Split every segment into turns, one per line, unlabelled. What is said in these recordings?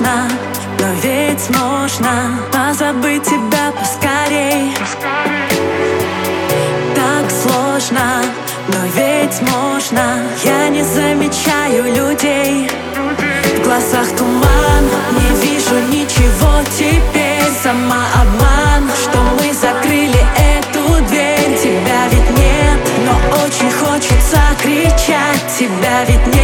сложно, но ведь можно. Позабыть тебя поскорей. Так сложно, но ведь можно. Я не замечаю людей. В глазах туман, не вижу ничего теперь. Сама обман, что мы закрыли эту дверь. Тебя ведь нет, но очень хочется кричать. Тебя ведь нет,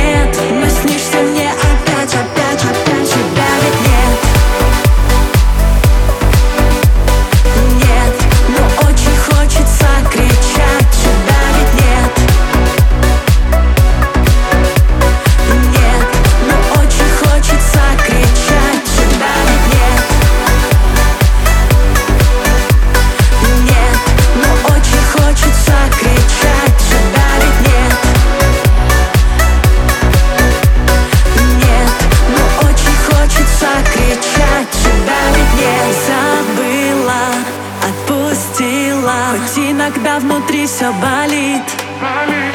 когда внутри все болит. болит.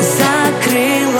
Закрыл